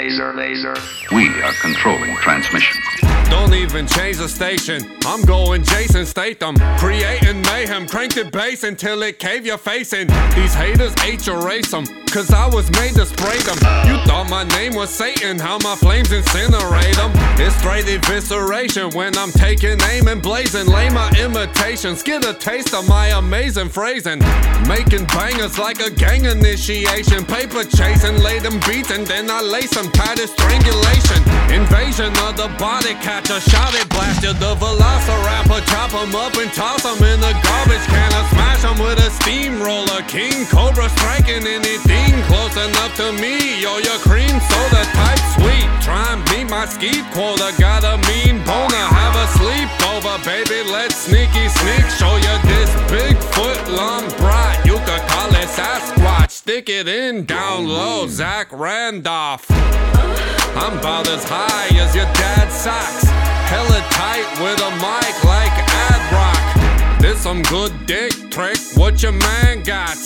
laser, laser. We are controlling transmission. Don't even change the station. I'm going Jason Statham. Creating mayhem. Crank the bass until it cave your face in. These haters ate your race them. Cause I was made to spray them. You thought my name was Satan. How my flames incinerate them. It's straight evisceration when I'm taking aim and blazing. Lay my imitations. Get a taste of my amazing phrasing. Making bangers like a gang initiation. Paper chasing. Lay them beats and then I lay some tighter strangulation. Invasion of the body catcher. Shout it, blast you. The Veloci-rapper. Chop 'em up and toss 'em in the garbage can. I smash 'em with a steamroller. King Cobra striking anything close enough to me. Yo, your cream soda type sweet. Try and beat my skeet quota. Got a mean boner. Have a sleepover, baby. Let's Sneaky Sneak. Show you this big foot long brat. You could call it Sasquatch. Stick it in down low, Zach Randolph. I'm about as high as your dad's socks. With a mic like Adrock. This some good dick trick, what your man got?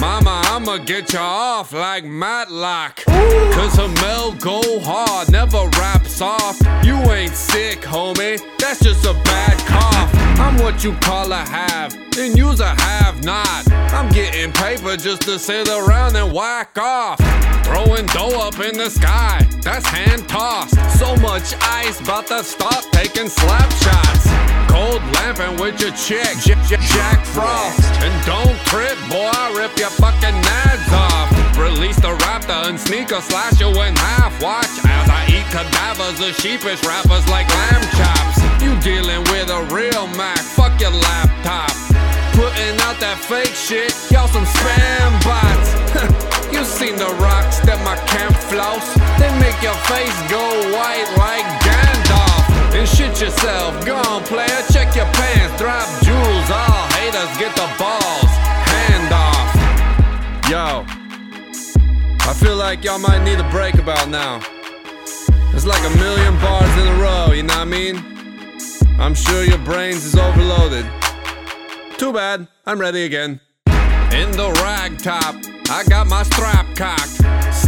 Mama, I'ma get you off like Matlock. Cause her Mel go hard, never rap soft. You ain't sick, homie, that's just a bad cough. I'm what you call a have, and you's a have not. I'm getting paper just to sit around and whack off. Throwing dough up in the sky, that's hand tossed. So much ice, about to stop taking slap shots. Cold lamping with your chick, J- J- Jack Frost. And don't trip, boy, I rip your fucking nads off. Release the raptor and sneaker slash you in half. Watch as I eat cadavers of sheepish rappers like lamb chops. You dealing with a real Mac, fuck your laptop. Putting out that fake shit, y'all some spam bots. you seen the rocks make your face go white like Gandalf. And shit yourself, gone player, check your pants, drop jewels. All haters get the balls, hand off. Yo, I feel like y'all might need a break about now. It's like a million bars in a row, you know what I mean? I'm sure your brains is overloaded. Too bad, I'm ready again. In the rag top, I got my strap cocked.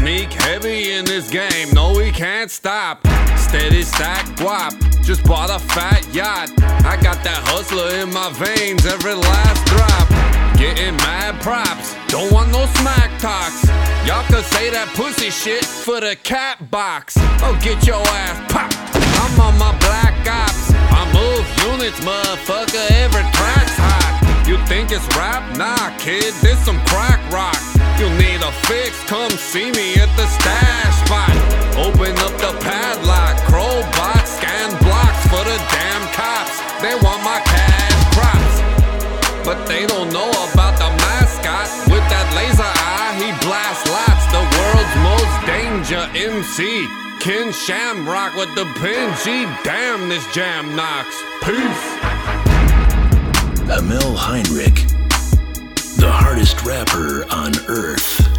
Sneak heavy in this game, no, we can't stop. Steady stack guap, just bought a fat yacht. I got that hustler in my veins, every last drop. Getting mad props, don't want no smack talks. Y'all could say that pussy shit for the cat box. Oh, get your ass popped. I'm on my black ops. I move units, motherfucker, every. You think it's rap? Nah, kid, this some crack rock. You need a fix? Come see me at the stash spot. Open up the padlock, crowbot, scan blocks for the damn cops. They want my cash props, but they don't know about the mascot. With that laser eye, he blasts lots. The world's most danger MC. Ken Shamrock with the. Gee, damn, this jam knocks. Peace. Emil Heinrich, the hardest rapper on earth.